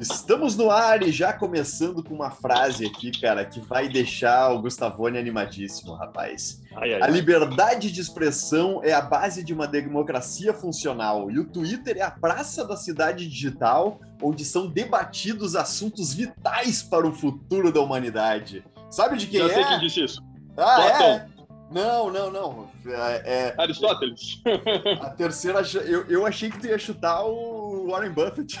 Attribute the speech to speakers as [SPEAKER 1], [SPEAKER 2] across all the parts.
[SPEAKER 1] Estamos no ar e já começando com uma frase aqui, cara, que vai deixar o Gustavone animadíssimo, rapaz. Ai, ai, a liberdade de expressão é a base de uma democracia funcional e o Twitter é a praça da cidade digital onde são debatidos assuntos vitais para o futuro da humanidade. Sabe de quem
[SPEAKER 2] Já
[SPEAKER 1] é?
[SPEAKER 2] sei quem disse isso.
[SPEAKER 1] Ah, Platão. é? Não, não, não. É,
[SPEAKER 2] é, Aristóteles.
[SPEAKER 1] A terceira, eu, eu achei que tu ia chutar o Warren Buffett.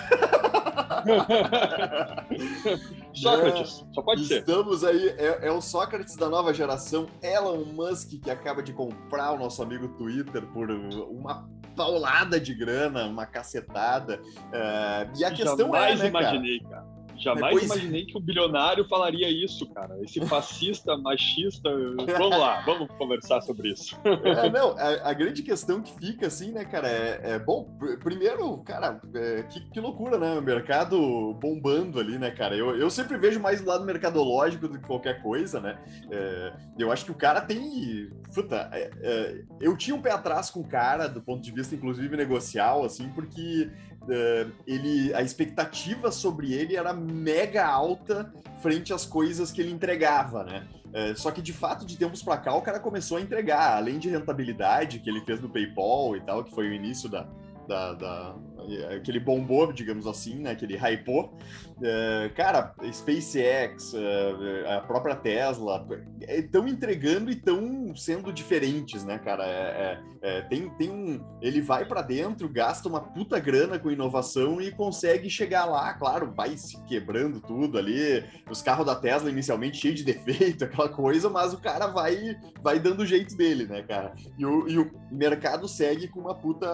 [SPEAKER 2] Sócrates, é, só pode
[SPEAKER 1] ser. Estamos aí, é, é, o Sócrates da nova geração, Elon Musk, que acaba de comprar o nosso amigo Twitter por uma paulada de grana, uma cacetada. É, e a questão é, né,
[SPEAKER 2] imaginei, cara. cara. Jamais Depois... imaginei que o bilionário falaria isso, cara. Esse fascista, machista. Vamos lá, vamos conversar sobre isso.
[SPEAKER 1] É, não, a, a, grande questão que fica, assim, né, cara, é, é bom, primeiro, cara, é, que, que, loucura, né? O mercado bombando ali, né, cara? Eu, eu sempre vejo mais do lado mercadológico do que qualquer coisa, né? É, eu acho que o cara tem. Puta, é, é, eu tinha um pé atrás com o cara, do ponto de vista, inclusive, negocial, assim, porque uh, ele, a expectativa sobre ele era mega alta frente às coisas que ele entregava, né? Uh, só que de fato, de tempos para cá, o cara começou a entregar, além de rentabilidade que ele fez no PayPal e tal, que foi o início da, da, da aquele bombou, digamos assim, né? Aquele hypou. Uh, cara, SpaceX, uh, a própria Tesla, estão entregando e estão sendo diferentes, né, cara? É, é, é, tem, tem um, ele vai para dentro, gasta uma puta grana com inovação e consegue chegar lá, claro, vai se quebrando tudo ali. Os carros da Tesla inicialmente cheios de defeito, aquela coisa, mas o cara vai, vai dando o jeito dele, né, cara? E o, e o mercado segue com uma puta,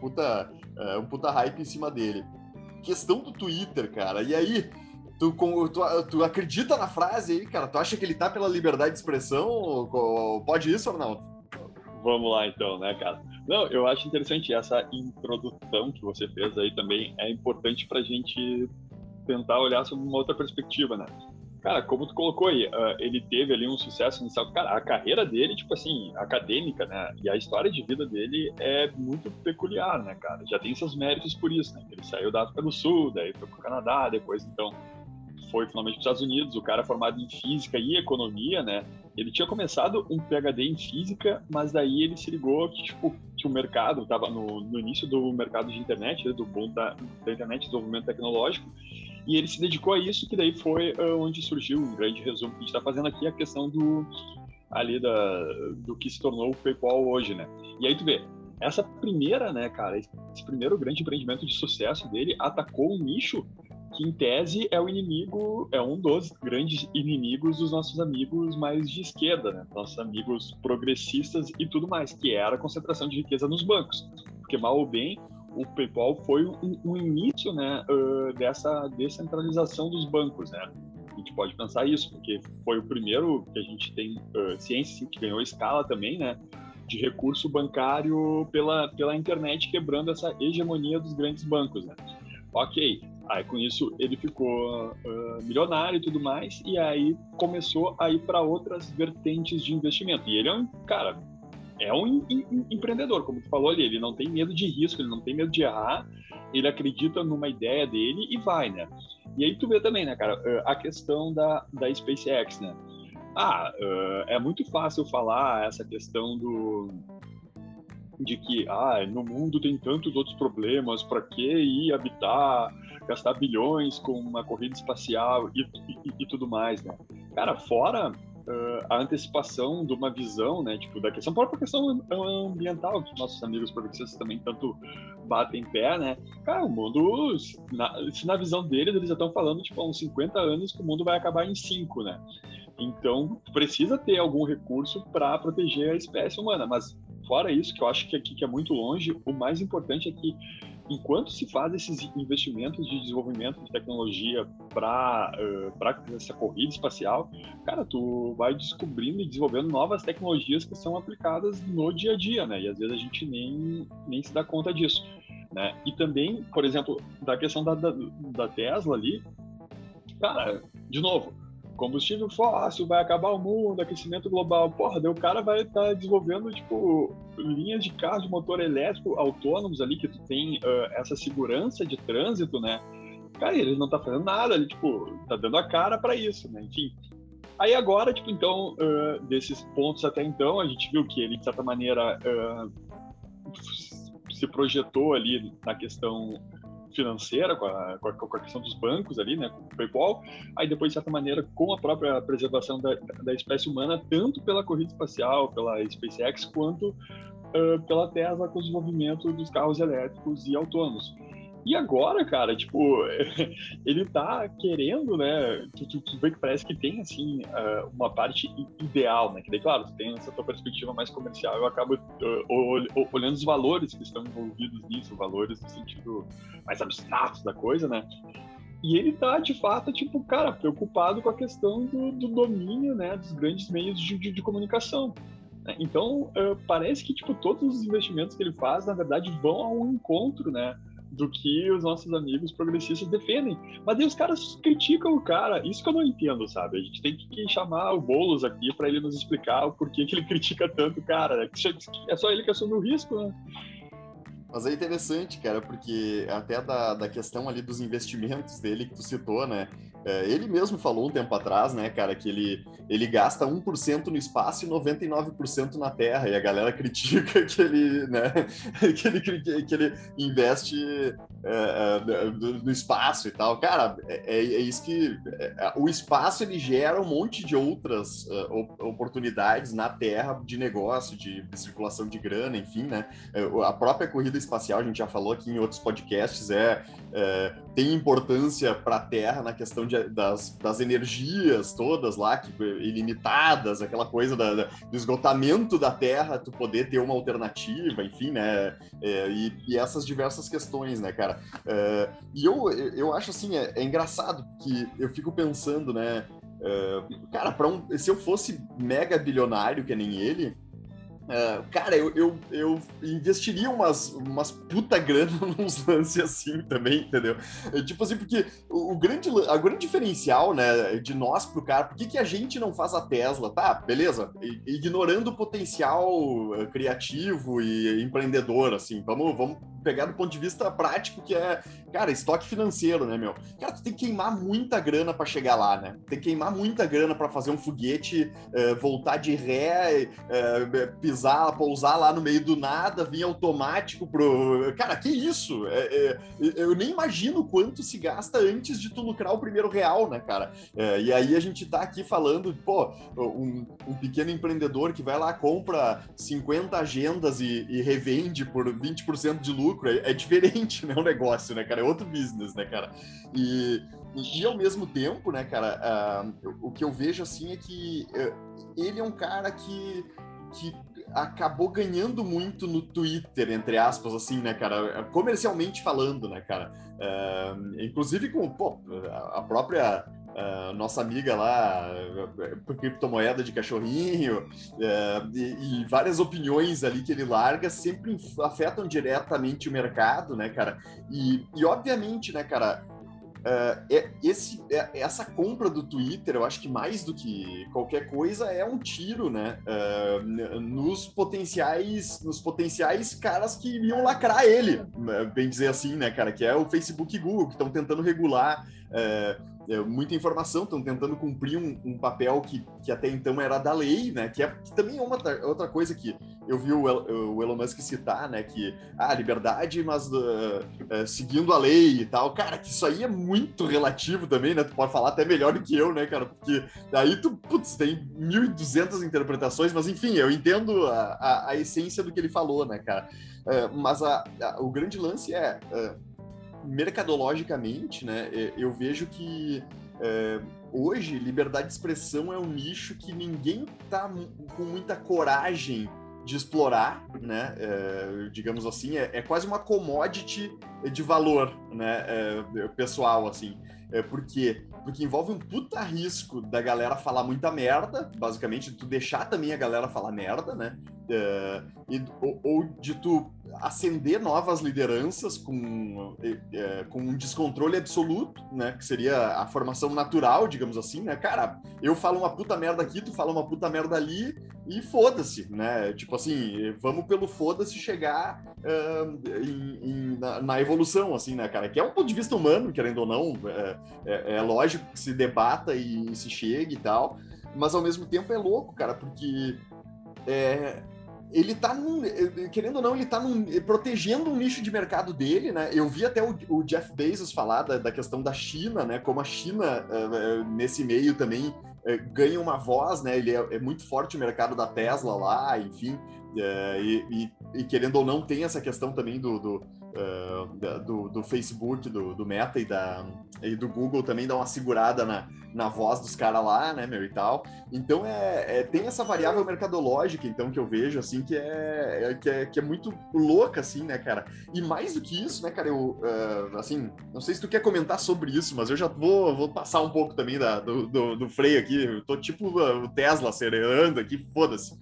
[SPEAKER 1] puta, um puta hype em cima dele. Questão do Twitter, cara. E aí, tu, tu, tu acredita na frase aí, cara? Tu acha que ele tá pela liberdade de expressão? Pode isso não?
[SPEAKER 2] Vamos lá então, né, cara? Não, eu acho interessante essa introdução que você fez aí também é importante para a gente tentar olhar sobre uma outra perspectiva, né? Cara, como tu colocou aí, uh, ele teve ali um sucesso inicial. Cara, a carreira dele, tipo assim, acadêmica, né? E a história de vida dele é muito peculiar, né, cara? Já tem seus méritos por isso, né? Ele saiu da África do Sul, daí foi pro Canadá, depois, então, foi finalmente para os Estados Unidos. O cara é formado em física e economia, né? Ele tinha começado um PhD em física, mas daí ele se ligou que, tipo, que o mercado estava no, no, início do mercado de internet, né, do boom da, da internet, desenvolvimento tecnológico, e ele se dedicou a isso, que daí foi uh, onde surgiu um grande resumo que a gente está fazendo aqui, a questão do ali da, do que se tornou o PayPal hoje, né? E aí tu vê, essa primeira, né, cara, esse primeiro grande empreendimento de sucesso dele atacou um nicho que em tese é o inimigo, é um dos grandes inimigos dos nossos amigos mais de esquerda, né? Nossos amigos progressistas e tudo mais, que era a concentração de riqueza nos bancos. Porque mal ou bem, o PayPal foi um, um início né, uh, dessa descentralização dos bancos, né? A gente pode pensar isso, porque foi o primeiro que a gente tem uh, ciência que ganhou escala também, né? De recurso bancário pela, pela internet, quebrando essa hegemonia dos grandes bancos, né? Ok, aí com isso ele ficou uh, milionário e tudo mais, e aí começou a ir para outras vertentes de investimento. E ele é um cara é um empreendedor, como tu falou ali, ele não tem medo de risco, ele não tem medo de errar, ele acredita numa ideia dele e vai, né? E aí tu vê também, né, cara, eh, a questão da, da SpaceX, né? Ah, uh, é muito fácil falar essa questão do de que ah, no mundo tem tantos outros problemas, para que ir habitar, gastar bilhões com uma corrida espacial e, e, e tudo mais, né? Cara, fora uh, a antecipação de uma visão, né, tipo, da questão, própria questão ambiental, que nossos amigos progressistas também tanto batem pé, né, cara, o mundo, na, se na visão deles, eles já estão falando, tipo, há uns 50 anos que o mundo vai acabar em 5, né, então precisa ter algum recurso para proteger a espécie humana, mas fora isso, que eu acho que aqui que é muito longe, o mais importante é que enquanto se faz esses investimentos de desenvolvimento de tecnologia para uh, essa corrida espacial, cara, tu vai descobrindo e desenvolvendo novas tecnologias que são aplicadas no dia a dia, né? E às vezes a gente nem, nem se dá conta disso, né? E também, por exemplo, da questão da, da, da Tesla ali, cara, de novo, combustível fóssil, vai acabar o mundo, aquecimento global. Porra, daí o cara vai estar tá desenvolvendo, tipo, linhas de carro de motor elétrico autônomos ali, que tu tem uh, essa segurança de trânsito, né? Cara, ele não tá fazendo nada, ele, tipo, tá dando a cara para isso, né? Enfim. Aí agora, tipo, então, uh, desses pontos até então, a gente viu que ele, de certa maneira, uh, se projetou ali na questão financeira, com a, com a, questão dos bancos ali, né, com o PayPal, aí depois, de certa maneira, com a própria preservação da, da espécie humana, tanto pela corrida espacial, pela SpaceX, quanto uh, pela Tesla com o desenvolvimento dos carros elétricos e autônomos. E agora, cara, tipo, ele tá querendo, né? Tu vê que parece que tem, assim, uh, uma parte ideal, né? Que daí, claro, tem essa tua perspectiva mais comercial. Eu acabo uh, olhando os valores que estão envolvidos nisso, valores no sentido mais abstrato da coisa, né? E ele tá, de fato, tipo, cara, preocupado com a questão do, do domínio, né? Dos grandes meios de, de, de comunicação. Né? Então, uh, parece que, tipo, todos os investimentos que ele faz, na verdade, vão ao encontro, né? Do que os nossos amigos progressistas defendem. Mas aí os caras criticam o cara. Isso que eu não entendo, sabe? A gente tem que chamar o Boulos aqui para ele nos explicar o porquê que ele critica tanto o cara. Né? É só ele que assume o risco, né?
[SPEAKER 1] Mas é interessante, cara, porque até da, da questão ali dos investimentos dele que tu citou, né? É, ele mesmo falou um tempo atrás, né, cara, que ele, ele gasta 1% no espaço e 99% na Terra, e a galera critica que ele, né, que ele, que ele investe é, é, no espaço e tal. Cara, é, é, é isso que... É, o espaço, ele gera um monte de outras oportunidades na Terra de negócio, de, de circulação de grana, enfim, né? A própria corrida espacial, a gente já falou aqui em outros podcasts, é, tem importância para a Terra na questão de das, das energias todas lá, que, ilimitadas, aquela coisa da, da, do esgotamento da Terra, tu poder ter uma alternativa, enfim, né? É, e, e, essas diversas questões, né, cara? É, e eu, eu acho assim, é, é engraçado que eu fico pensando, né? É, cara, um, se eu fosse mega bilionário que nem ele, Uh, cara, eu, eu, eu, investiria umas, umas puta grana nos lances assim também, entendeu? É, tipo assim, porque o, o, grande, a grande diferencial, né, de nós pro cara, por que, que a gente não faz a Tesla? Tá, beleza, ignorando o potencial eh, criativo e empreendedor, assim, vamos, vamos pegar do ponto de vista prático, que é, cara, estoque financeiro, né, meu? Cara, tu tem que queimar muita grana para chegar lá, né? Tem que queimar muita grana para fazer um foguete, uh, voltar de ré, uh, pisar, pousar lá no meio do nada, vir automático pro. Cara, que isso? É, é, eu nem imagino quanto se gasta antes de tu lucrar o primeiro real, né, cara? É, e aí a gente tá aqui falando, pô, um, um, pequeno empreendedor que vai lá, compra 50 agendas e, e revende por 20% de lucro, é, é, diferente, né? O negócio, né, cara? É outro business, né, cara? E, e, ao mesmo tempo, né, cara, uh, o que eu vejo assim é que uh, ele é um cara que que acabou ganhando muito no Twitter, entre aspas, assim, né, cara? Comercialmente falando, né, cara? Uh, inclusive com pô, a própria uh, nossa amiga lá, uh, criptomoeda de cachorrinho, e, e, várias opiniões ali que ele larga sempre afetam diretamente o mercado, né, cara? E, e obviamente, né, cara, Uh, é, esse, é, essa compra do Twitter, eu acho que mais do que qualquer coisa é um tiro, né? Uh, nos potenciais, nos potenciais caras que iriam lacrar ele, né? bem dizer assim, né, cara? Que é o Facebook e Google que estão tentando regular. Uh, é, muita informação, estão tentando cumprir um, um, papel que, que até então era da lei, né? Que, é, que também é uma outra coisa que eu vi o, o Elon Musk citar, né? Que a ah, liberdade, mas uh, uh, seguindo a lei e tal. Cara, que isso aí é muito relativo também, né? Tu pode falar até melhor do que eu, né, cara? Porque aí tu, putz, tem 1.200 interpretações, mas enfim, eu entendo a, a, a, essência do que ele falou, né, cara? Uh, mas a, o grande lance é mercadologicamente, né, é, eu vejo que é, hoje liberdade de expressão é um nicho que ninguém tá com muita coragem de explorar, né? É, digamos assim, é, é, quase uma commodity de valor, né? É, pessoal, assim. É? Porque envolve um puta risco da galera falar muita merda, basicamente, de tu deixar também a galera falar merda, né? É, e, ou, ou, de tu acender novas lideranças com, é, com um descontrole absoluto, né? Que seria a formação natural, digamos assim, né? Cara, eu falo uma puta merda aqui, tu fala uma puta merda ali, e foda-se, né? Tipo assim, vamos pelo foda-se chegar uh, em, em, na, na, evolução, assim, né, cara? Que é um ponto de vista humano, querendo ou não, é, é, é lógico que se debata e se chegue e tal, mas ao mesmo tempo é louco, cara, porque é, ele tá num, querendo ou não, ele tá num, protegendo um nicho de mercado dele, né? Eu vi até o, o Jeff Bezos falar da, da, questão da China, né? Como a China, uh, nesse meio também, uh, ganha uma voz, né? Ele é, é, muito forte o mercado da Tesla lá, enfim. Uh, e, e, e, querendo ou não, tem essa questão também do, do uh, do, do, Facebook, do, do, Meta e, da, e do Google também dá uma segurada na, na voz dos caras lá, né, meu, e tal. Então, é, é, tem essa variável mercadológica, então, que eu vejo, assim, que é, é, que é, que é muito louca, assim, né, cara? E mais do que isso, né, cara, eu, uh, assim, não sei se tu quer comentar sobre isso, mas eu já vou, vou passar um pouco também da, do, do, do freio aqui. Eu tô tipo o Tesla acelerando aqui, foda-se.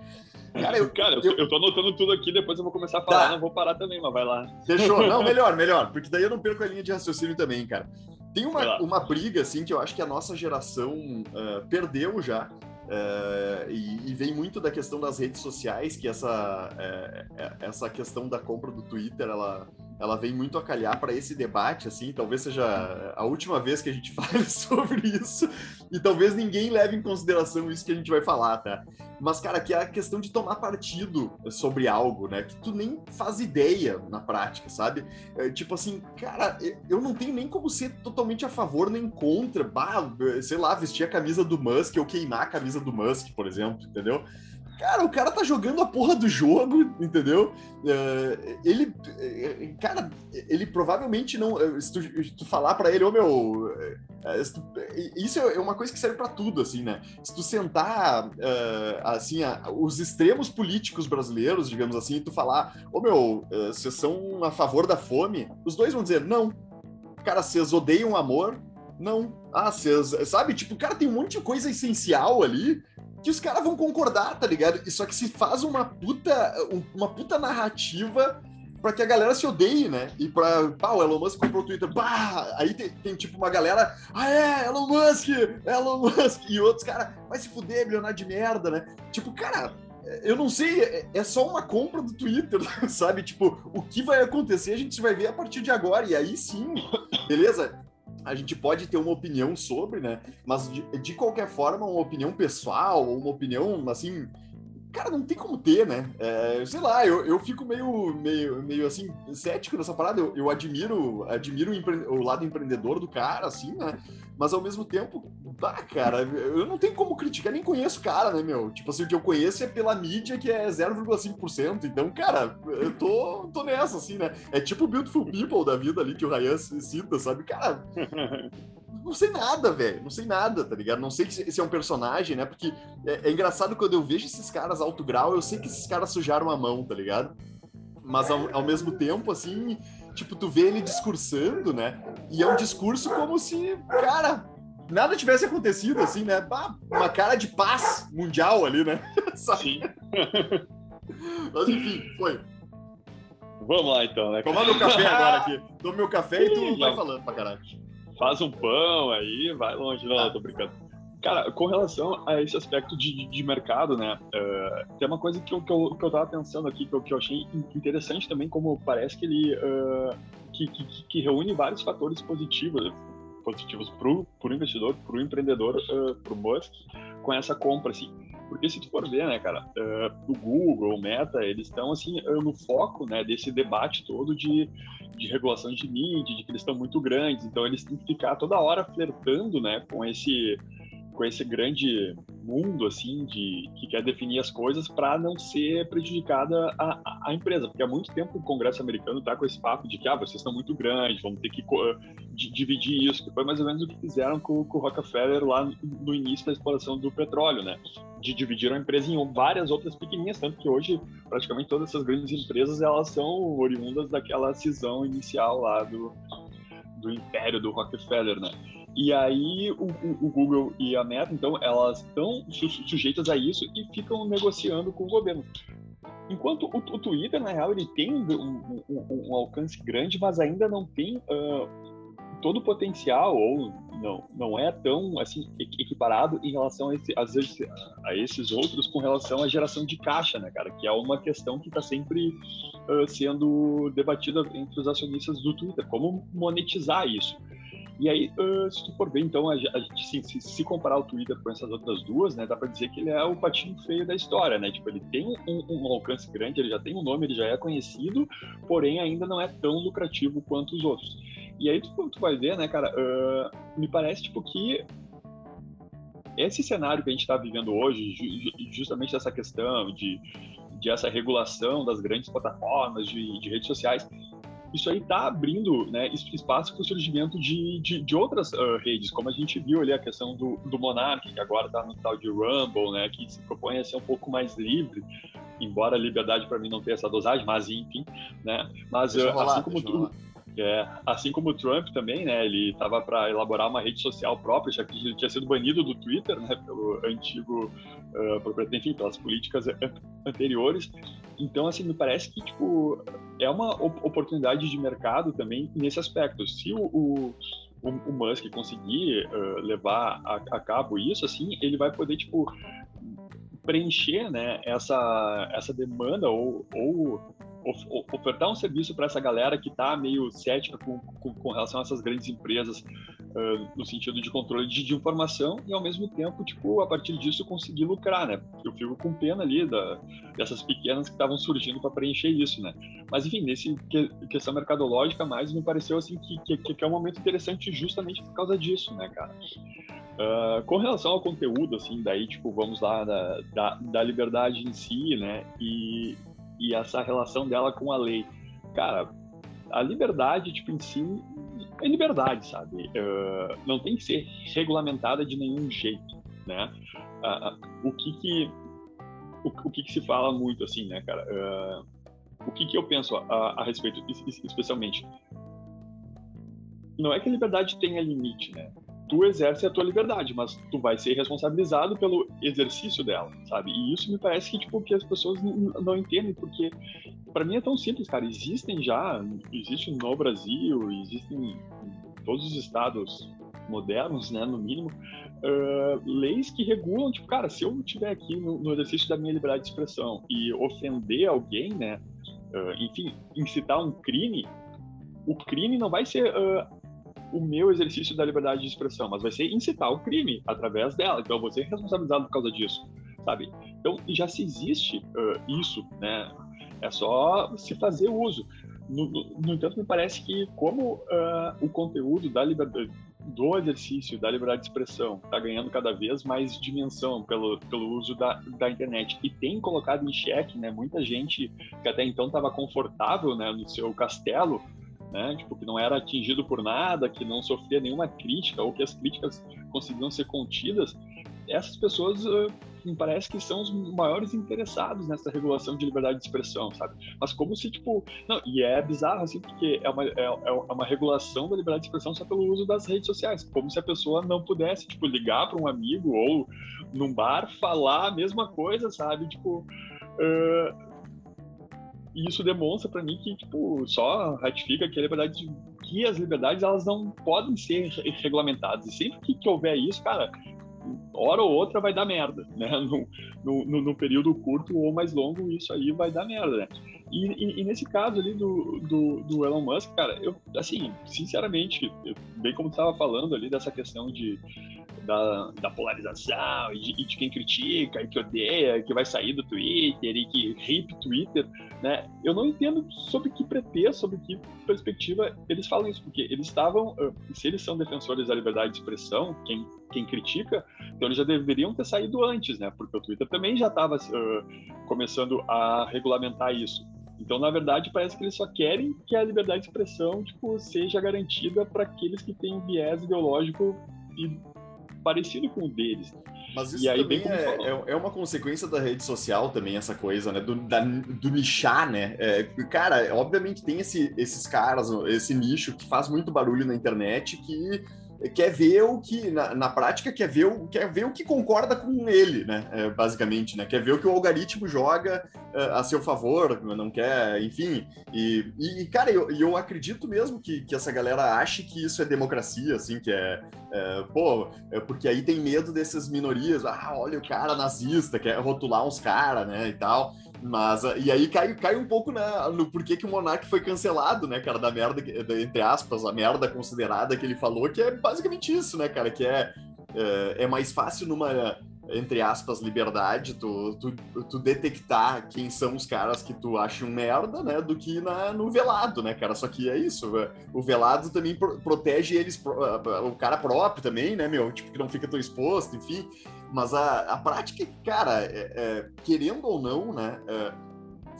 [SPEAKER 2] Cara, eu, cara eu, eu tô anotando tudo aqui, depois eu vou começar a falar, tá. não vou parar também, mas vai lá.
[SPEAKER 1] Fechou. Não, melhor, melhor, porque daí eu não perco a linha de raciocínio também, cara. Tem uma, uma briga, assim, que eu acho que a nossa geração uh, perdeu já, uh, e, e, vem muito da questão das redes sociais, que essa, uh, essa questão da compra do Twitter, ela ela vem muito a calhar para esse debate, assim, talvez seja a última vez que a gente fale sobre isso, e talvez ninguém leve em consideração isso que a gente vai falar, tá? Mas, cara, que é a questão de tomar partido sobre algo, né? Que tu nem faz ideia na prática, sabe? É, tipo assim, cara, eu não tenho nem como ser totalmente a favor nem contra, bah, sei lá, vestir a camisa do Musk ou queimar a camisa do Musk, por exemplo, entendeu? Cara, o cara tá jogando a porra do jogo, entendeu? Uh, ele, eh, cara, ele provavelmente não. Eh, se tu, se tu falar para ele, ô oh, meu. Tu, isso é uma coisa que serve para tudo, assim, né? Se tu sentar, assim, os extremos políticos brasileiros, digamos assim, e tu falar, ô oh, meu, vocês são a favor da fome, os dois vão dizer, não. Cara, vocês odeiam amor? Não. Ah, vocês. Sabe? Tipo, cara, tem um monte de coisa essencial ali que os caras vão concordar, tá ligado? E só que se faz uma puta, uma puta narrativa para que a galera se odeie, né? E pra. Pá, o Elon Musk comprou o Twitter. Pá! Aí tem, tem, tipo uma galera. Ah, é, Elon Musk! Elon Musk! E outros, cara, vai se fuder, milionário de merda, né? Tipo, cara. Eu não sei, é, é só uma compra do Twitter, sabe? Tipo, o que vai acontecer a gente vai ver a partir de agora. E aí sim, beleza? A gente pode ter uma opinião sobre, né? Mas de, de qualquer forma, uma opinião pessoal, uma opinião assim. Cara, não tem como ter, né? É, sei lá, eu, eu fico meio, meio, meio assim, cético nessa parada. Eu, eu admiro, admiro o, o lado empreendedor do cara, assim, né? Mas ao mesmo tempo, bah, cara, eu não tenho como criticar, nem conheço o cara, né, meu? Tipo assim, o que eu conheço é pela mídia, que é 0,5%. Então, cara, eu tô, tô nessa, assim, né? É tipo o Beautiful People da vida ali que o Ryan cita, sabe? Cara, não sei nada, velho. Não sei nada, tá ligado? Não sei se, é um personagem, né? Porque é, é, engraçado quando eu vejo esses caras alto grau, eu sei que esses caras sujaram a mão, tá ligado? Mas ao, ao mesmo tempo, assim, tipo, tu vê ele discursando, né? E é um discurso como se, cara, nada tivesse acontecido, assim, né? Uma cara de paz mundial ali, né?
[SPEAKER 2] Sim.
[SPEAKER 1] Mas enfim, foi.
[SPEAKER 2] Vamos lá então, né?
[SPEAKER 1] Tomar meu café agora aqui. Toma meu café e tu vai falando pra caralho.
[SPEAKER 2] Faz um pão aí, vai longe. Não, tô brincando. Cara, com relação a esse aspecto de, de mercado, né? Uh, tem uma coisa que eu, que, eu, que eu tava pensando aqui, que eu, que eu achei interessante também, como parece que ele. Uh, que, que, que, reúne vários fatores positivos positivos para o investidor, para o empreendedor, uh, para o Musk, com essa compra, assim. Porque se tu for ver, né, cara, uh, o Google, o Meta, eles estão, assim, no foco, né, desse debate todo de, de regulação de mídia, de que eles estão muito grandes, então eles têm que ficar toda hora flertando, né, com esse com esse grande mundo assim de que quer definir as coisas para não ser prejudicada a, a, empresa, porque há muito tempo o Congresso americano está com esse papo de que ah, vocês estão muito grandes, vamos ter que dividir isso, que foi mais ou menos o que fizeram com, com o Rockefeller lá no início da exploração do petróleo, né? De dividir a empresa em várias outras pequenininhas, tanto que hoje praticamente todas essas grandes empresas elas são oriundas daquela cisão inicial lá do, do império do Rockefeller, né? E aí o, o, Google e a Meta, então, elas estão su sujeitas a isso e ficam negociando com o governo. Enquanto o, o Twitter, na real, ele tem um, um, um, alcance grande, mas ainda não tem uh, todo o potencial, ou não, não é tão assim equiparado em relação a, esse, vezes, a esses outros com relação à geração de caixa, né, cara? Que é uma questão que está sempre uh, sendo debatida entre os acionistas do Twitter, como monetizar isso. E aí, uh, se tu for ver, então, a gente, se, se, se, comparar o Twitter com essas outras duas, né, dá para dizer que ele é o patinho feio da história, né? Tipo, ele tem um, um, alcance grande, ele já tem um nome, ele já é conhecido, porém ainda não é tão lucrativo quanto os outros. E aí tu, tu vai ver, né, cara, uh, me parece, tipo, que esse cenário que a gente está vivendo hoje, justamente essa questão de, de essa regulação das grandes plataformas de, de redes sociais, isso aí está abrindo né, espaço para o surgimento de, de, de outras uh, redes, como a gente viu ali a questão do, do Monarch, que agora está no tal de Rumble, né, que se propõe a ser um pouco mais livre, embora a liberdade para mim não tenha essa dosagem, mas enfim, né, mas uh, rolar, assim como tu, é, assim como o Trump também, né, ele estava para elaborar uma rede social própria, já que ele tinha sido banido do Twitter, né, pelo antigo, uh, enfim, pelas políticas anteriores. Então, assim, me parece que, tipo, é uma oportunidade de mercado também nesse aspecto. Se o, o, o Musk conseguir uh, levar a, a, cabo isso, assim, ele vai poder, tipo, preencher, né, essa, essa demanda ou, ou ofertar um serviço para essa galera que está meio cética com, com, com, relação a essas grandes empresas uh, no sentido de controle de, de, informação e ao mesmo tempo, tipo, a partir disso conseguir lucrar, né? Eu fico com pena ali da, dessas pequenas que estavam surgindo para preencher isso, né? Mas enfim, nesse que, questão mercadológica mais me pareceu assim que, que, que, é um momento interessante justamente por causa disso, né, cara? Uh, com relação ao conteúdo, assim, daí, tipo, vamos lá, da, da, da liberdade em si, né, e, e essa relação dela com a lei. Cara, a liberdade, tipo, em si, é liberdade, sabe? Uh, não tem que ser regulamentada de nenhum jeito, né? Uh, o que que o, o, que que se fala muito, assim, né, cara? Uh, o que que eu penso a, a respeito, especialmente? Não é que a liberdade tenha limite, né? Tu exerce a tua liberdade, mas tu vai ser responsabilizado pelo exercício dela, sabe? E isso me parece que tipo que as pessoas não entendem porque para mim é tão simples, cara. Existem já, existe no Brasil, existem em todos os estados modernos, né, no mínimo, uh, leis que regulam, tipo, cara, se eu estiver aqui no, no, exercício da minha liberdade de expressão e ofender alguém, né, uh, enfim, incitar um crime, o crime não vai ser uh, o meu exercício da liberdade de expressão, mas vai ser incitar o crime através dela. Então, eu vou ser responsabilizado por causa disso, sabe? Então, já se existe uh, isso, né? É só se fazer uso. No, no, no entanto, me parece que como uh, o conteúdo da liberdade do exercício da liberdade de expressão está ganhando cada vez mais dimensão pelo, pelo uso da, da internet e tem colocado em xeque né, muita gente que até então estava confortável né, no seu castelo né? Tipo, que não era atingido por nada, que não sofria nenhuma crítica, ou que as críticas conseguiam ser contidas, essas pessoas uh, me parece que são os maiores interessados nessa regulação de liberdade de expressão, sabe? Mas como se, tipo, não, e é bizarro, assim, porque é uma, é, é uma regulação da liberdade de expressão só pelo uso das redes sociais, como se a pessoa não pudesse, tipo, ligar para um amigo ou num bar falar a mesma coisa, sabe? Tipo, uh, e isso demonstra para mim que, tipo, só ratifica que liberdade, que as liberdades, elas não podem ser regulamentadas. E sempre que, que houver isso, cara, hora ou outra vai dar merda, né? No, no, no, período curto ou mais longo, isso aí vai dar merda, né? E, e, e, nesse caso ali do, do, do, Elon Musk, cara, eu, assim, sinceramente, eu, bem como tu estava falando ali dessa questão de da, da polarização e de, de, quem critica e que odeia, que vai sair do Twitter e que hip Twitter, né? Eu não entendo sobre que pretexto, sobre que perspectiva eles falam isso, porque eles estavam, se eles são defensores da liberdade de expressão, quem, quem critica, então eles já deveriam ter saído antes, né? Porque o Twitter também já estava uh, começando a regulamentar isso. Então, na verdade, parece que eles só querem que a liberdade de expressão tipo, seja garantida para aqueles que têm viés ideológico parecido com o deles.
[SPEAKER 1] Mas isso aí, também é, é, é, uma consequência da rede social também, essa coisa, né? Do, da, do nichar, né? É, cara, obviamente tem esse, esses caras, esse nicho que faz muito barulho na internet que quer ver o que, na, na, prática, quer ver, o, quer ver o que concorda com ele, né? É, basicamente, né? Quer ver o que o algoritmo joga uh, a seu favor, não quer, enfim. E, e cara, eu, eu acredito mesmo que, que essa galera ache que isso é democracia, assim, que é, é pô, é porque aí tem medo dessas minorias. Ah, olha o cara nazista, quer rotular uns caras, né, e tal. Mas, e aí cai, cai um pouco na, no porquê que o Monark foi cancelado, né, cara, da merda, entre aspas, a merda considerada que ele falou, que é basicamente isso, né, cara, que é, é, é mais fácil numa, entre aspas, liberdade, tu, tu, tu, detectar quem são os caras que tu acha um merda, né, do que na, no velado, né, cara, só que é isso, é, o velado também pro, protege eles, o cara próprio também, né, meu, tipo, que não fica tão exposto, enfim, mas a, a prática, cara, é, é, querendo ou não, né? É,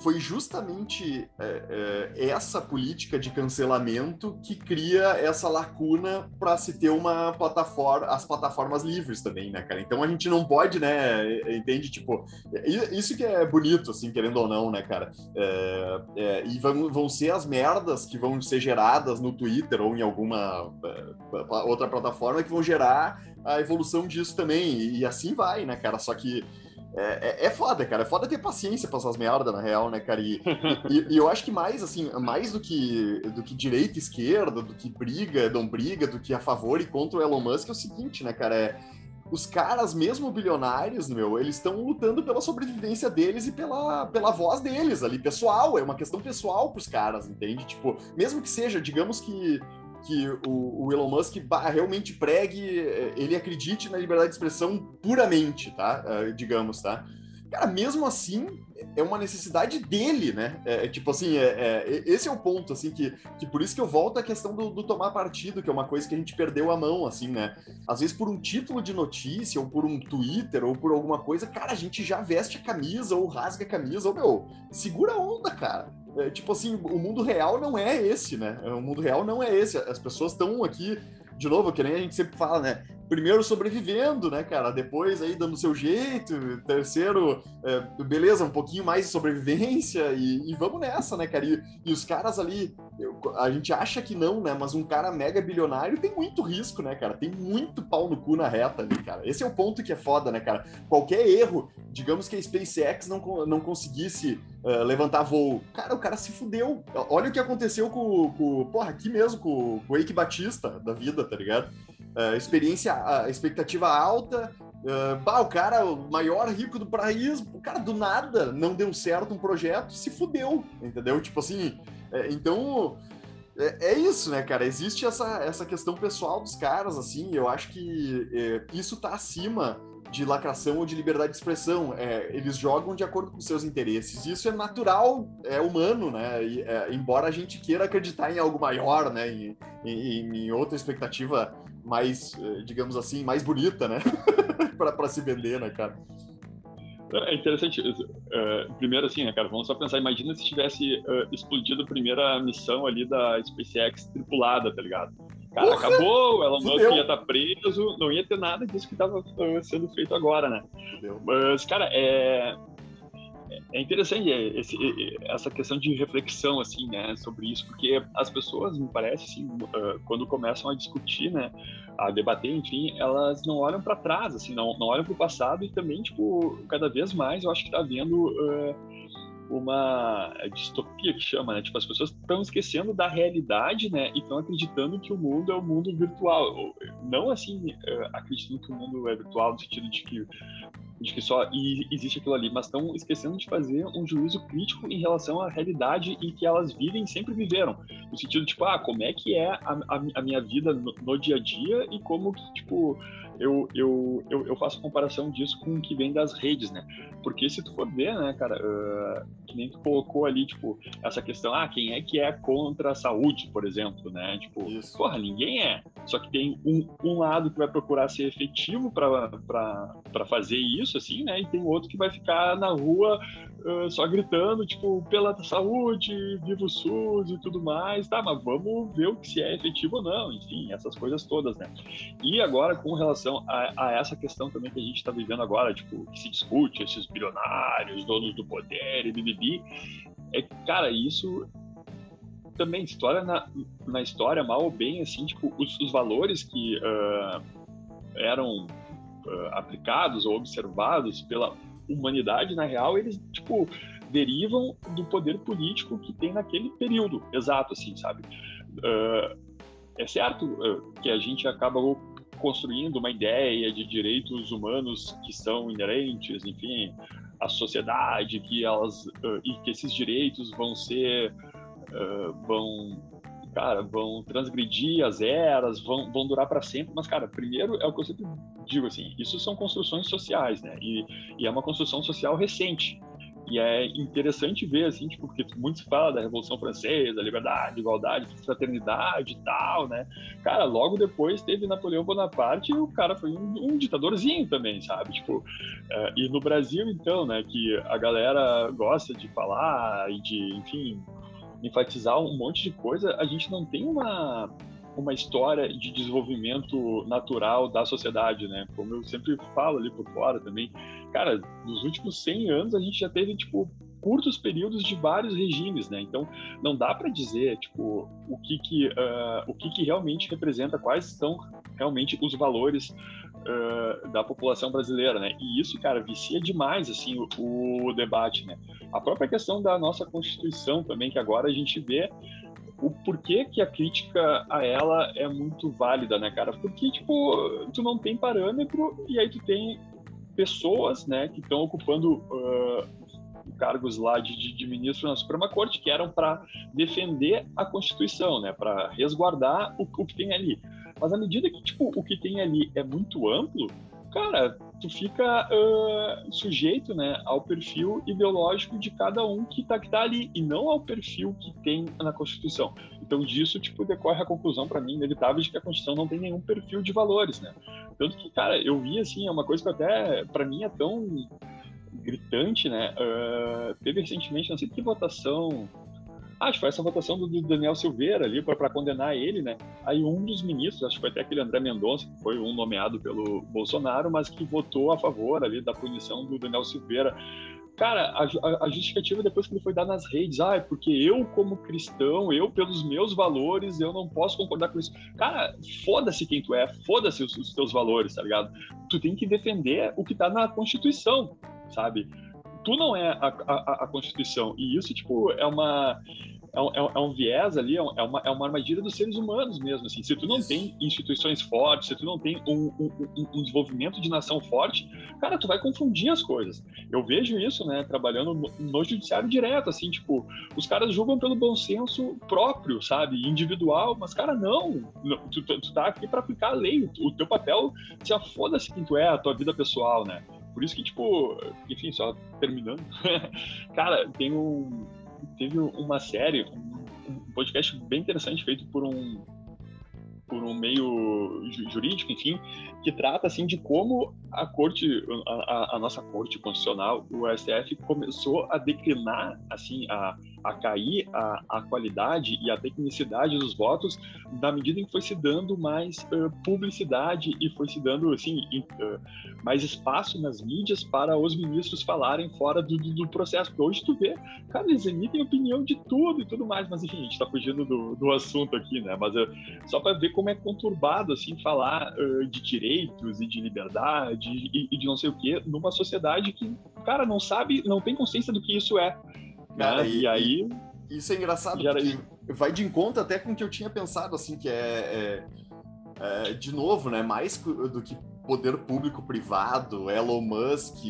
[SPEAKER 1] foi justamente é, é, essa política de cancelamento que cria essa lacuna para se ter uma plataforma, as plataformas livres também, né, cara? Então a gente não pode, né? Entende? Tipo, isso que é bonito, assim, querendo ou não, né, cara? É, é, e vão, vão ser as merdas que vão ser geradas no Twitter ou em alguma é, outra plataforma que vão gerar a evolução disso também. E, assim vai, né, cara? Só que é, é, é, foda, cara. É foda ter paciência pra essas merdas, na real, né, cara? E, e, e, eu acho que mais, assim, mais do que, do que direita e esquerda, do que briga, não briga, do que a favor e contra o Elon Musk, é o seguinte, né, cara? É, os caras, mesmo bilionários, meu, eles estão lutando pela sobrevivência deles e pela, pela voz deles ali, pessoal. É uma questão pessoal pros caras, entende? Tipo, mesmo que seja, digamos que que o, o, Elon Musk realmente pregue, eh, ele acredite na liberdade de expressão puramente, tá? Uh, digamos, tá? Cara, mesmo assim, é uma necessidade dele, né? É, é tipo assim, é, é, esse é o ponto, assim, que, que por isso que eu volto à questão do, do, tomar partido, que é uma coisa que a gente perdeu a mão, assim, né? Às vezes por um título de notícia, ou por um Twitter, ou por alguma coisa, cara, a gente já veste a camisa, ou rasga a camisa, ou, meu, segura a onda, cara. É, tipo assim, o mundo real não é esse, né? O mundo real não é esse. As pessoas estão aqui, de novo, que nem a gente sempre fala, né? Primeiro sobrevivendo, né, cara? Depois aí dando seu jeito. Terceiro, é, beleza, um pouquinho mais de sobrevivência e, e vamos nessa, né, cara? E, e os caras ali, eu, a gente acha que não, né? Mas um cara mega bilionário tem muito risco, né, cara? Tem muito pau no cu na reta ali, cara. Esse é o ponto que é foda, né, cara? Qualquer erro, digamos que a SpaceX não, não conseguisse uh, levantar voo, cara, o cara se fudeu. Olha o que aconteceu com, com porra, aqui mesmo, com, com o Eike Batista da vida, tá ligado? Uh, experiência, uh, expectativa alta. Uh, bah, o cara, o maior rico do país, o cara do nada não deu certo um projeto, se fudeu, entendeu? Tipo assim, é, então é, é, isso, né, cara? Existe essa, essa questão pessoal dos caras, assim, eu acho que é, isso tá acima de lacração ou de liberdade de expressão. É, eles jogam de acordo com seus interesses. Isso é natural, é humano, né? E, é, embora a gente queira acreditar em algo maior, né? Em, em, em outra expectativa mais, eh, digamos assim, mais bonita, né? para se vender, né, cara?
[SPEAKER 2] É interessante. Uh, primeiro, assim, né, cara? Vamos só pensar. Imagina se tivesse uh, explodido a primeira missão ali da SpaceX tripulada, tá ligado? Cara, acabou, o Elon Musk ia estar tá preso, não ia ter nada disso que estava uh, sendo feito agora, né? Fudeu. Mas, cara, é, é interessante é, esse, essa questão de reflexão assim né sobre isso porque as pessoas me parece assim quando começam a discutir né a debater enfim elas não olham para trás assim não, não olham para o passado e também tipo cada vez mais eu acho que está havendo uh, uma distopia que chama, né? Tipo, as pessoas estão esquecendo da realidade, né? E estão acreditando que o mundo é o mundo virtual. Não assim, acreditando que o mundo é virtual no sentido de que de que só existe aquilo ali, mas estão esquecendo de fazer um juízo crítico em relação à realidade e que elas vivem sempre viveram. No sentido, tipo, ah, como é que é a, a, a minha vida no, no, dia a dia e como que, tipo, eu, eu, eu, eu, faço comparação disso com o que vem das redes, né? Porque se tu for ver, né, cara, uh, que nem tu colocou ali, tipo, essa questão, ah, quem é que é contra a saúde, por exemplo, né? Tipo, Isso. porra, ninguém é. Só que tem um, um lado que vai procurar ser efetivo para fazer isso, assim, né? E tem outro que vai ficar na rua uh, só gritando, tipo, pela saúde, viva o SUS e tudo mais, tá, mas vamos ver o que se é efetivo ou não, enfim, essas coisas todas, né? E agora, com relação a, a essa questão também que a gente está vivendo agora, tipo, que se discute, esses bilionários, donos do poder e bibibi, é, cara, isso também, olha na, na história, mal ou bem, assim, tipo, os, os valores que uh, eram uh, aplicados ou observados pela humanidade, na real, eles, tipo, derivam do poder político que tem naquele período exato, assim, sabe? Uh, é certo que a gente acaba construindo uma ideia de direitos humanos que são inerentes, enfim, à sociedade, que elas uh, e que esses direitos vão ser uh, vão cara, vão transgredir as eras, vão, vão durar para sempre, mas, cara, primeiro é o que eu sempre digo, assim, isso são construções sociais, né, e, e é uma construção social recente, e é interessante ver, assim, tipo, porque muito se fala da Revolução Francesa, liberdade, igualdade, fraternidade e tal, né? Cara, logo depois teve Napoleão Bonaparte e o cara foi um, um ditadorzinho também, sabe? Tipo, uh, e no Brasil, então, né, que a galera gosta de falar e de, enfim, enfatizar um monte de coisa, a gente não tem uma uma história de desenvolvimento natural da sociedade, né? Como eu sempre falo ali por fora também. Cara, nos últimos 100 anos a gente já teve, tipo, curtos períodos de vários regimes, né? Então, não dá para dizer, tipo, o que que, uh, o que que realmente representa, quais são realmente os valores uh, da população brasileira, né? E isso, cara, vicia demais, assim, o, o debate, né? A própria questão da nossa Constituição também, que agora a gente vê o porquê que a crítica a ela é muito válida, né, cara? Porque, tipo, tu não tem parâmetro e aí tu tem pessoas, né, que estão ocupando uh, cargos lá de, de, ministro na Suprema Corte que eram para defender a Constituição, né, para resguardar o, o que tem ali. Mas à medida que, tipo, o que tem ali é muito amplo, cara, tu fica uh, sujeito, né, ao perfil ideológico de cada um que tá, que tá ali, e não ao perfil que tem na Constituição. Então, disso, tipo, decorre a conclusão, para mim, inevitável, de que a Constituição não tem nenhum perfil de valores, né? Tanto que, cara, eu vi, assim, é uma coisa que até, para mim, é tão gritante, né? Uh, teve recentemente, não sei que votação acho que foi essa votação do, Daniel Silveira ali para condenar ele, né? Aí um dos ministros, acho que foi até aquele André Mendonça, que foi um nomeado pelo Bolsonaro, mas que votou a favor ali da punição do Daniel Silveira. Cara, a, a, a justificativa depois que ele foi dar nas redes, ah, é porque eu, como cristão, eu, pelos meus valores, eu não posso concordar com isso. Cara, foda-se quem tu é, foda-se os, os teus valores, tá ligado? Tu tem que defender o que tá na Constituição, sabe? Tu não é a, a, a, Constituição. E isso, tipo, é uma. É um, é um é viés ali, é, é uma, é uma armadilha dos seres humanos mesmo. Assim. Se tu não tem instituições fortes, se tu não tem um, um, um, desenvolvimento de nação forte, cara, tu vai confundir as coisas. Eu vejo isso, né, trabalhando no, judiciário direto, assim, tipo, os caras julgam pelo bom senso próprio, sabe, individual, mas, cara, não, tu, tu, tu tá aqui para aplicar a lei, o, teu papel, se foda-se quem tu é, a tua vida pessoal, né. Por isso que, tipo, enfim, só terminando. Cara, tem um. Teve uma série, um, um podcast bem interessante feito por um por um meio jurídico, enfim, que trata assim de como a corte, a, a, nossa corte constitucional, o STF começou a declinar, assim, a, a cair a, a qualidade e a tecnicidade dos votos na medida em que foi se dando mais uh, publicidade e foi se dando assim uh, mais espaço nas mídias para os ministros falarem fora do, do, do, processo. Porque hoje tu vê, cara, eles emitem opinião de tudo e tudo mais, mas enfim, a gente está fugindo do, do assunto aqui, né? Mas uh, só para ver como é conturbado assim falar de direitos e de liberdade e, e de não sei o que numa sociedade que, cara, não sabe, não tem consciência do que isso é. Cara, né? e, e, aí.
[SPEAKER 1] Isso é engraçado, porque vai de encontro até com o que eu tinha pensado, assim, que é, é, é de novo, né? Mais do que poder público privado, Elon Musk,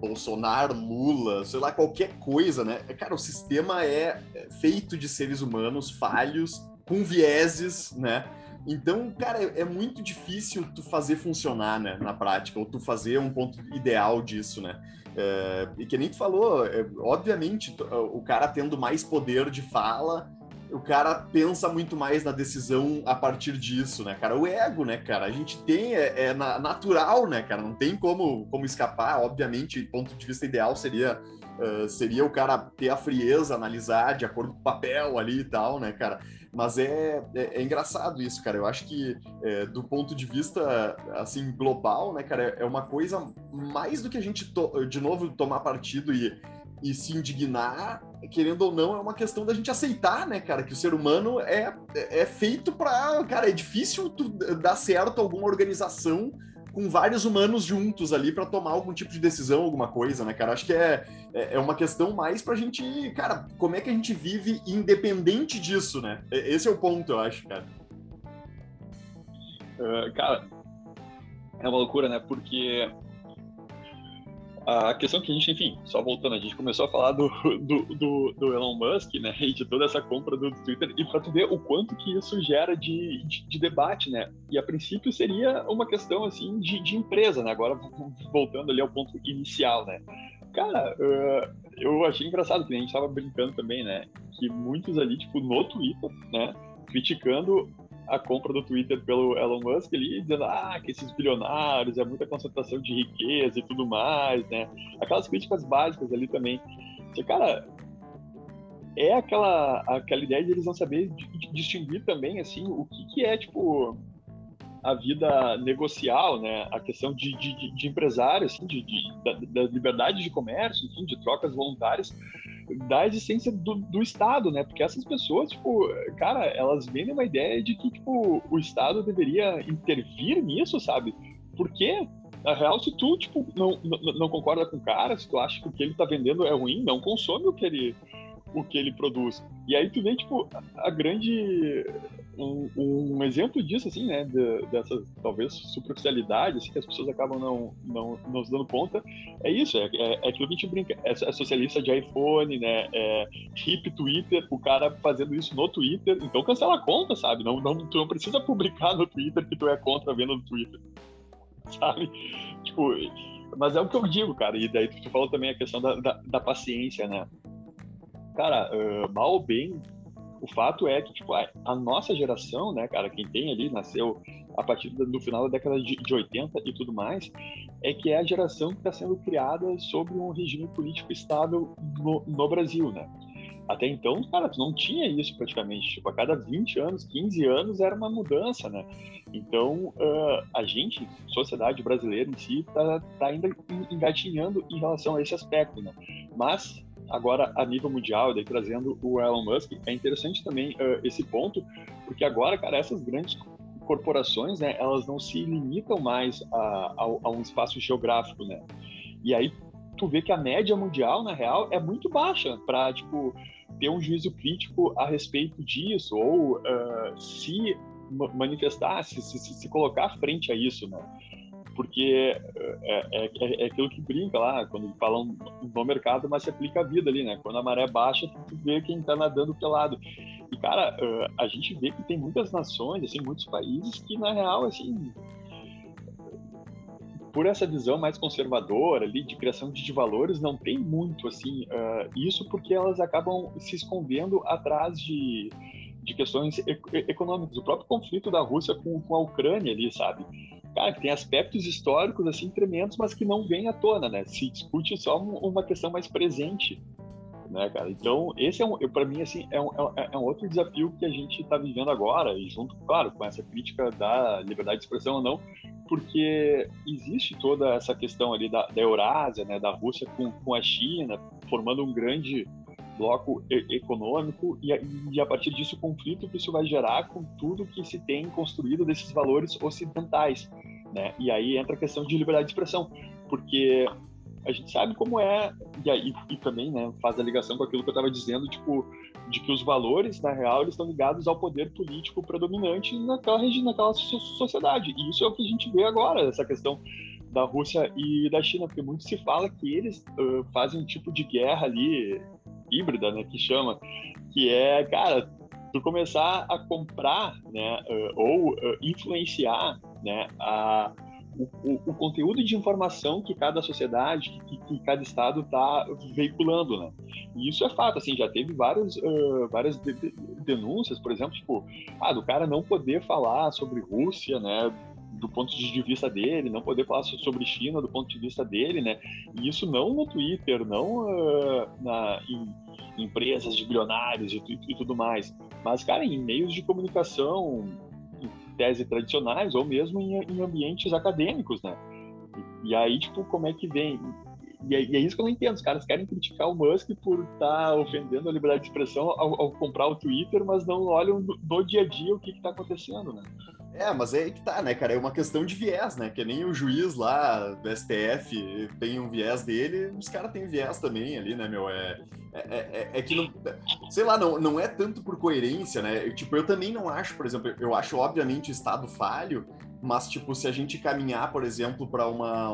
[SPEAKER 1] Bolsonaro, Lula, sei lá, qualquer coisa, né? Cara, o sistema é feito de seres humanos falhos, com vieses, né? Então, cara, é, é muito difícil tu fazer funcionar, né, na prática, ou tu fazer um ponto ideal disso, né? É, e que nem tu falou, é, obviamente, o cara tendo mais poder de fala, o cara pensa muito mais na decisão a partir disso, né, cara? O ego, né, cara? A gente tem, é, é natural, né, cara? Não tem como, como escapar. Obviamente, ponto de vista ideal seria uh, seria o cara ter a frieza, analisar de acordo com o papel ali e tal, né, cara? Mas é, é, é engraçado isso, cara. Eu acho que é, do ponto de vista assim global, né, cara, é uma coisa mais do que a gente de novo tomar partido e e se indignar, querendo ou não, é uma questão da gente aceitar, né, cara, que o ser humano é, é feito para, cara, é difícil dar certo alguma organização com vários humanos juntos ali para tomar algum tipo de decisão, alguma coisa, né, cara? Acho que é, é, é uma questão mais pra gente, cara, como é que a gente vive independente disso, né? Esse é o ponto, eu acho, cara.
[SPEAKER 2] Uh, cara, é uma loucura, né? Porque a questão que a gente, enfim, só voltando, a gente começou a falar do, do, do, do Elon Musk, né, e de toda essa compra do Twitter, e para tu ver o quanto que isso gera de, de, de, debate, né, e a princípio seria uma questão, assim, de, de empresa, né, agora voltando ali ao ponto inicial, né, cara, uh, eu achei engraçado que a gente tava brincando também, né, que muitos ali, tipo, no Twitter, né, criticando a compra do Twitter pelo Elon Musk ali, dizendo ah, que esses bilionários, é muita concentração de riqueza e tudo mais, né? Aquelas críticas básicas ali também. Que, cara, é aquela, aquela ideia de eles não saber distinguir também, assim, o que, que é, tipo, a vida negocial, né? A questão de, de, de empresário, assim, de, de da, da, liberdade de comércio, enfim, de trocas voluntárias, da existência do, do, Estado, né? Porque essas pessoas, tipo, cara, elas vendem uma ideia de que, tipo, o Estado deveria intervir nisso, sabe? Porque na real, se tu, tipo, não, não, não, concorda com o cara, se tu acha que o que ele tá vendendo é ruim, não consome o que ele, o que ele produz. E aí tu vê, tipo, a grande um, um, exemplo disso, assim, né, de, dessa talvez superficialidade, assim, que as pessoas acabam não, não, não se dando conta, é isso, é, é, é aquilo que a gente brinca, é, é socialista de iPhone, né, é hip Twitter, o cara fazendo isso no Twitter, então cancela a conta, sabe, não, não, tu não precisa publicar no Twitter que tu é contra a venda do Twitter, sabe, tipo, mas é o que eu digo, cara, e daí tu falou também a questão da, da, da paciência, né, cara, uh, mal ou bem, o fato é que, tipo, a, nossa geração, né, cara, quem tem ali, nasceu a partir do, do final da década de, de 80 e tudo mais, é que é a geração que está sendo criada sobre um regime político estável no, no Brasil, né? Até então, cara, tu não tinha isso praticamente. Tipo, a cada 20 anos, 15 anos era uma mudança, né? Então, uh, a gente, sociedade brasileira em si, tá, tá ainda engatinhando em relação a esse aspecto, né? Mas agora a nível mundial, daí trazendo o Elon Musk, é interessante também uh, esse ponto, porque agora, cara, essas grandes corporações, né, elas não se limitam mais a, a, a um espaço geográfico, né? E aí tu vê que a média mundial, na real, é muito baixa para, tipo, ter um juízo crítico a respeito disso, ou uh, se manifestar, se, se, se, colocar frente a isso, né? porque é, é, é, é, aquilo que brinca lá, quando falam no mercado, mas se aplica a vida ali, né? Quando a maré baixa, tu vê quem tá nadando pelado. E, cara, a gente vê que tem muitas nações, assim, muitos países que, na real, assim, por essa visão mais conservadora ali de criação de valores, não tem muito, assim, isso porque elas acabam se escondendo atrás de de questões econômicas. O próprio conflito da Rússia com, com a Ucrânia ali, sabe? cara, que tem aspectos históricos assim tremendos, mas que não vêm à tona, né? Se discute só uma questão mais presente, né, cara? Então, esse é um, para mim assim, é um, é, é um outro desafio que a gente está vivendo agora e junto, claro, com essa crítica da liberdade de expressão ou não, porque existe toda essa questão ali da, da Eurásia, né, da Rússia com, com a China, formando um grande bloco econômico e, e, a partir disso o conflito que isso vai gerar com tudo que se tem construído desses valores ocidentais, né? E aí entra a questão de liberdade de expressão, porque a gente sabe como é e, aí, e também, né, faz a ligação com aquilo que eu estava dizendo, tipo, de que os valores na real eles estão ligados ao poder político predominante naquela região, naquela sociedade. E isso é o que a gente vê agora, essa questão da Rússia e da China, porque muito se fala que eles uh, fazem um tipo de guerra ali híbrida, né, que chama, que é, cara, tu começar a comprar, né, uh, ou uh, influenciar, né, a, o, o, conteúdo de informação que cada sociedade, que, que cada estado está veiculando, né? E isso é fato, assim, já teve várias, uh, várias de, de, denúncias, por exemplo, tipo, ah, do cara não poder falar sobre Rússia, né, do ponto de vista dele, não poder falar sobre China do ponto de vista dele, né? E isso não no Twitter, não uh, na, em, em empresas de bilionários e, e, tudo mais, mas, cara, em meios de comunicação, tese tradicionais ou mesmo em, em ambientes acadêmicos, né? E, e, aí, tipo, como é que vem? e, é, e, é, isso que eu não entendo. Os caras querem criticar o Musk por estar tá ofendendo a liberdade de expressão ao, ao, comprar o Twitter, mas não olham no, no dia a dia o que está acontecendo, né?
[SPEAKER 1] É, mas é aí que tá, né, cara? É uma questão de viés, né? Que nem o juiz lá do STF tem um viés dele, os caras têm viés também ali, né, meu? É, é, é, é, que, não, sei lá, não, não é tanto por coerência, né? Eu, tipo, eu também não acho, por exemplo, eu acho obviamente o Estado falho, mas, tipo, se a gente caminhar, por exemplo, para uma,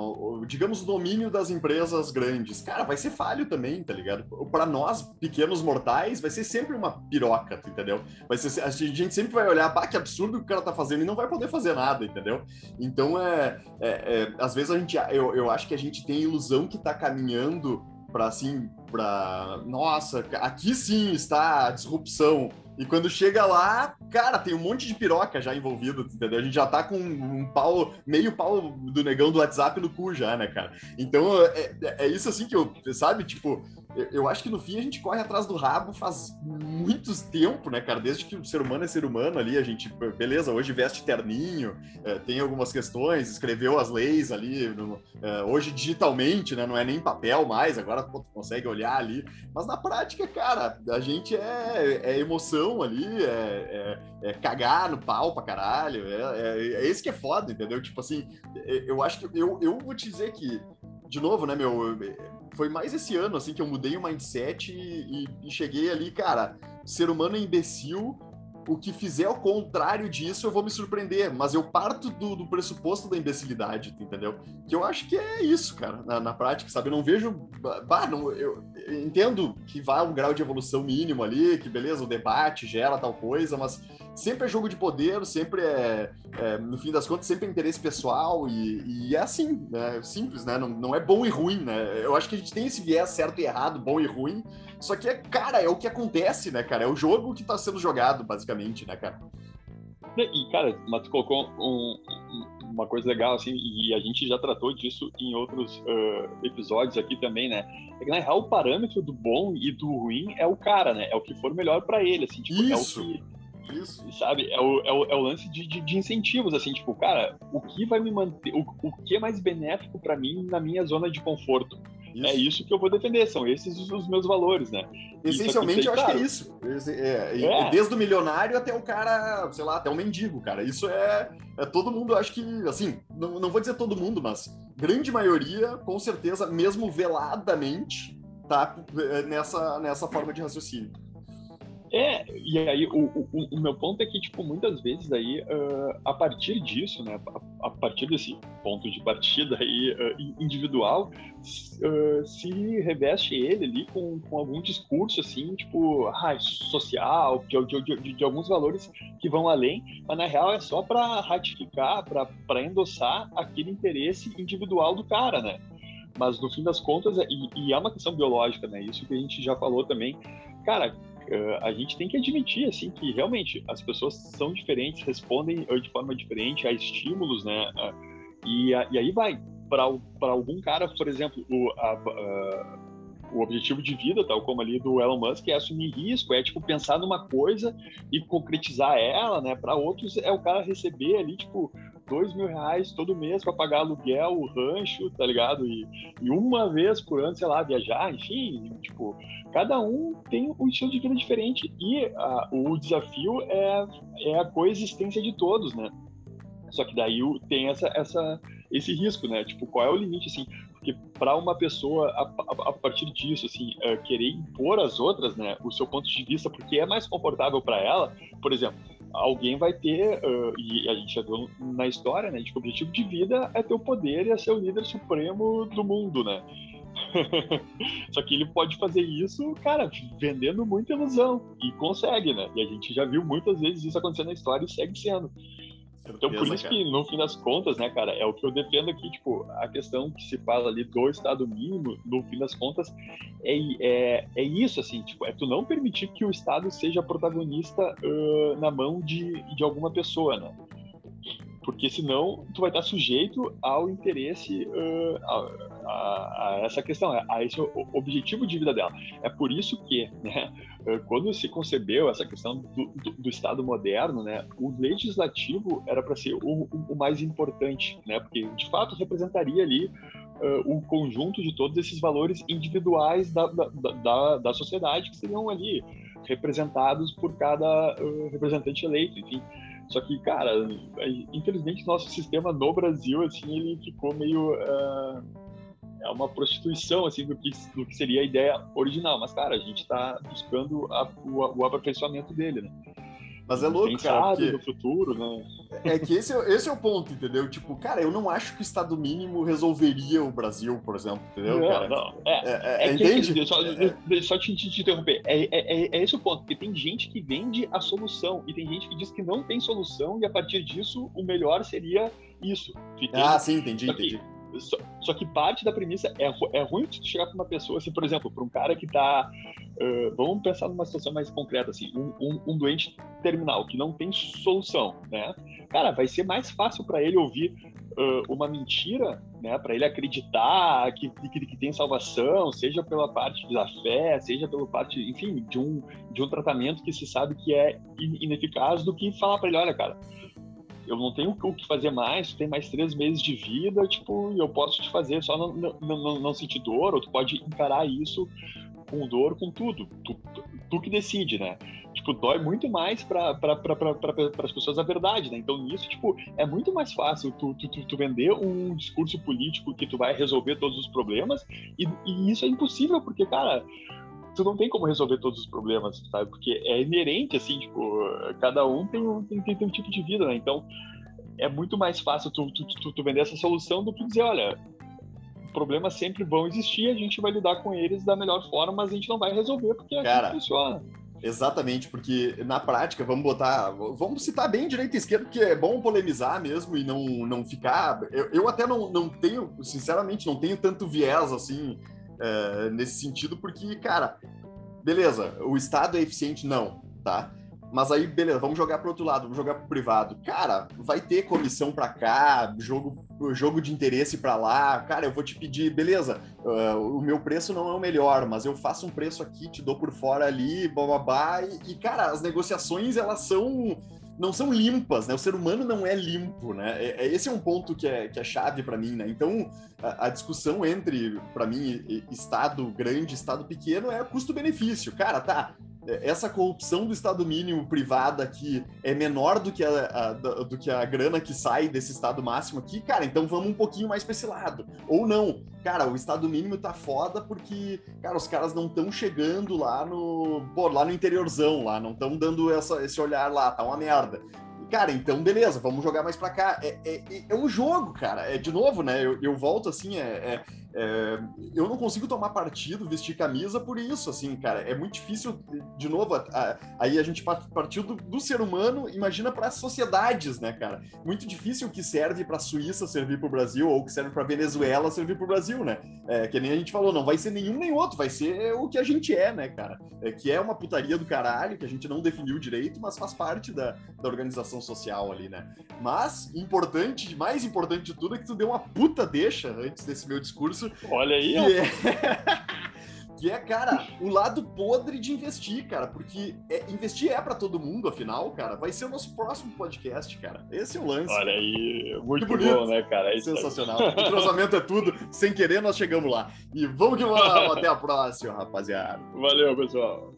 [SPEAKER 1] digamos, domínio das empresas grandes, cara, vai ser falho também, tá ligado? Para nós, pequenos mortais, vai ser sempre uma piroca, entendeu? Vai ser, a gente sempre vai olhar, pá, que absurdo que o cara tá fazendo e não vai poder fazer nada, entendeu? Então, é, é, é às vezes a gente, eu, eu acho que a gente tem a ilusão que tá caminhando para assim, para nossa, aqui sim está a disrupção e quando chega lá, cara, tem um monte de piroca já envolvido, entendeu? A gente já tá com um pau, meio pau do negão do WhatsApp no cu já, né, cara? Então, é, é, é isso assim que eu, sabe? Tipo, eu acho que no fim a gente corre atrás do rabo faz muito tempo, né, cara? Desde que o ser humano é ser humano ali, a gente, beleza, hoje veste terninho, é, tem algumas questões, escreveu as leis ali, no, é, hoje digitalmente, né? Não é nem papel mais, agora pô, tu consegue olhar ali. Mas na prática, cara, a gente é, é emoção ali, é, é, é, cagar no pau pra caralho. É, é, é esse que é foda, entendeu? Tipo assim, eu acho que eu, eu vou te dizer que, de novo, né, meu foi mais esse ano, assim, que eu mudei o mindset e, e, cheguei ali, cara, ser humano é imbecil, o que fizer ao contrário disso, eu vou me surpreender. Mas eu parto do, do pressuposto da imbecilidade, entendeu? Que eu acho que é isso, cara, na, na prática, sabe? Eu não vejo. Bah, não, eu, entendo que vai um grau de evolução mínimo ali, que beleza, o debate gera tal coisa, mas sempre é jogo de poder, sempre é, é no fim das contas, sempre é interesse pessoal e, e é assim, né? Simples, né? Não, não é bom e ruim, né? Eu acho que a gente tem esse viés certo e errado, bom e ruim, só que, é, cara, é o que acontece, né, cara? É o jogo que tá sendo jogado, basicamente, né, cara?
[SPEAKER 2] E, cara, mas tu colocou um, uma coisa legal, assim, e a gente já tratou disso em outros uh, episódios aqui também, né? É que, na real, o parâmetro do bom e do ruim é o cara, né? É o que for melhor para ele, assim, tipo,
[SPEAKER 1] Isso.
[SPEAKER 2] é o que
[SPEAKER 1] isso.
[SPEAKER 2] Sabe? É o, é o, é o lance de, de, de, incentivos, assim, tipo, cara, o que vai me manter, o, o que é mais benéfico para mim na minha zona de conforto? Isso. É isso que eu vou defender, são esses os, os meus valores, né?
[SPEAKER 1] Essencialmente, eu acho que é isso. É, é. Desde o milionário até o cara, sei lá, até o mendigo, cara. Isso é, é todo mundo, acho que, assim, não, não vou dizer todo mundo, mas grande maioria, com certeza, mesmo veladamente, tá é, nessa, nessa forma de raciocínio.
[SPEAKER 2] É, e aí o, o, o, meu ponto é que, tipo, muitas vezes aí, uh, a partir disso, né, a, a, partir desse ponto de partida aí uh, individual, uh, se reveste ele ali com, com algum discurso, assim, tipo, ah, social, de, de, de, de, alguns valores que vão além, mas na real é só para ratificar, para endossar aquele interesse individual do cara, né? Mas no fim das contas, e, e é uma questão biológica, né? Isso que a gente já falou também. Cara, a gente tem que admitir assim que realmente as pessoas são diferentes, respondem de forma diferente a estímulos, né? E, e, aí vai para algum cara, por exemplo, o, a, a, o objetivo de vida, tal como ali do Elon Musk, é assumir risco, é tipo pensar numa coisa e concretizar ela, né? Para outros é o cara receber ali tipo dois mil reais todo mês para pagar aluguel, o rancho, tá ligado? E, e, uma vez por ano, sei lá, viajar, enfim, tipo, cada um tem um estilo de vida diferente e a, o desafio é, é a coexistência de todos, né? Só que daí tem essa, essa, esse risco, né? Tipo, qual é o limite, assim? Porque para uma pessoa, a, a, a, partir disso, assim, uh, querer impor às outras, né, o seu ponto de vista, porque é mais confortável para ela, por exemplo, alguém vai ter, uh, e a gente já viu na história, né, de que o objetivo de vida é ter o poder e é ser o líder supremo do mundo, né? Só que ele pode fazer isso, cara, vendendo muita ilusão. E consegue, né? E a gente já viu muitas vezes isso acontecer na história e segue sendo. Então, por isso que, no fim das contas, né, cara, é o que eu defendo aqui, tipo, a questão que se fala ali do Estado mínimo, no fim das contas, é, é, é isso, assim, tipo, é tu não permitir que o Estado seja protagonista uh, na mão de, de alguma pessoa, né? Porque senão tu vai estar sujeito ao interesse, uh, a, a, a, essa questão, a esse objetivo de vida dela. É por isso que, né, quando se concebeu essa questão do, do, do Estado moderno, né, o legislativo era para ser o, o, mais importante, né, porque de fato representaria ali uh, o conjunto de todos esses valores individuais da, da, da, da sociedade que seriam ali representados por cada uh, representante eleito, enfim. Só que, cara, infelizmente nosso sistema no Brasil, assim, ele ficou meio uh, é uma prostituição assim do que, do que seria a ideia original. Mas, cara, a gente está buscando a, o, o aperfeiçoamento dele, né?
[SPEAKER 1] Mas é louco, cara. Porque...
[SPEAKER 2] futuro, né?
[SPEAKER 1] É que esse, é, esse é o ponto, entendeu? Tipo, cara, eu não acho que o Estado mínimo resolveria o Brasil, por exemplo, entendeu,
[SPEAKER 2] não,
[SPEAKER 1] cara?
[SPEAKER 2] Não, é, é, é, é entende? Que, só, é, só te, te, te interromper. É, é, é, esse o ponto, porque tem gente que vende a solução e tem gente que diz que não tem solução e a partir disso o melhor seria isso.
[SPEAKER 1] Entende? Ah, sim, entendi, entendi.
[SPEAKER 2] Só, só, que parte da premissa é, é ruim tu chegar para uma pessoa, assim, por exemplo, para um cara que está uh, vamos pensar numa situação mais concreta, assim, um, um, um, doente terminal que não tem solução, né? Cara, vai ser mais fácil para ele ouvir uh, uma mentira, né? Para ele acreditar que, que, que, tem salvação, seja pela parte da fé, seja pela parte, enfim, de um, de um tratamento que se sabe que é ineficaz, do que falar para ele, olha, cara eu não tenho o que fazer mais, tu tem mais três meses de vida, tipo, eu posso te fazer, só não, não, não, não sentir dor, ou tu pode encarar isso com dor, com tudo. Tu, tu, que decide, né? Tipo, dói muito mais para pra, as pessoas a verdade, né? Então, nisso, tipo, é muito mais fácil tu, tu, tu, vender um discurso político que tu vai resolver todos os problemas, e, e isso é impossível, porque, cara, tu não tem como resolver todos os problemas, sabe? Porque é inerente, assim, tipo, cada um tem um, tem, tem, tem um tipo de vida, né? Então, é muito mais fácil tu, tu, tu, tu, vender essa solução do que dizer, olha, problemas sempre vão existir, a gente vai lidar com eles da melhor forma, mas a gente não vai resolver porque a
[SPEAKER 1] Cara,
[SPEAKER 2] gente funciona.
[SPEAKER 1] Exatamente, porque na prática, vamos botar, vamos citar bem direita e esquerda, porque é bom polemizar mesmo e não, não ficar. Eu, eu até não, não tenho, sinceramente, não tenho tanto viés assim é, nesse sentido, porque, cara, beleza, o Estado é eficiente? Não, tá? Mas aí, beleza, vamos jogar para outro lado, vamos jogar para o privado. Cara, vai ter comissão para cá, jogo, jogo de interesse para lá. Cara, eu vou te pedir, beleza, uh, o meu preço não é o melhor, mas eu faço um preço aqui, te dou por fora ali, bababá. E, e cara, as negociações, elas são não são limpas, né? O ser humano não é limpo, né? É, é esse é um ponto que é, que é chave para mim, né? Então, a, a discussão entre, para mim, Estado grande, Estado pequeno é custo-benefício. Cara, tá, essa corrupção do Estado mínimo privado aqui é menor do que a, a, do que a grana que sai desse Estado máximo aqui, cara, então vamos um pouquinho mais para esse lado. Ou não, cara, o Estado mínimo tá foda porque, cara, os caras não estão chegando lá no, pô, lá no interiorzão, lá, não estão dando essa, esse olhar lá, tá uma merda. Cara, então beleza, vamos jogar mais para cá. É, é, é, um jogo, cara. É de novo, né? Eu, eu volto assim, é, é é, eu não consigo tomar partido, vestir camisa por isso, assim, cara. É muito difícil, de novo, a, a, aí a gente partiu do, do ser humano, imagina para as sociedades, né, cara? Muito difícil o que serve para a Suíça servir para o Brasil, ou o que serve para Venezuela servir para o Brasil, né? É, que nem a gente falou, não vai ser nenhum nem outro, vai ser o que a gente é, né, cara? É, que é uma putaria do caralho, que a gente não definiu direito, mas faz parte da, da organização social ali, né? Mas, importante, mais importante de tudo, é que tu deu uma puta deixa antes desse meu discurso isso.
[SPEAKER 2] Olha aí.
[SPEAKER 1] Que é... que é, cara, o lado podre de investir, cara, porque é, investir é para todo mundo, afinal, cara. Vai ser o nosso próximo podcast, cara. Esse é o lance.
[SPEAKER 2] Olha aí, muito bom, né, cara?
[SPEAKER 1] É Sensacional. O cruzamento é tudo. Sem querer, nós chegamos lá. E vamos que vamos. Até a próxima, rapaziada.
[SPEAKER 2] Valeu, pessoal.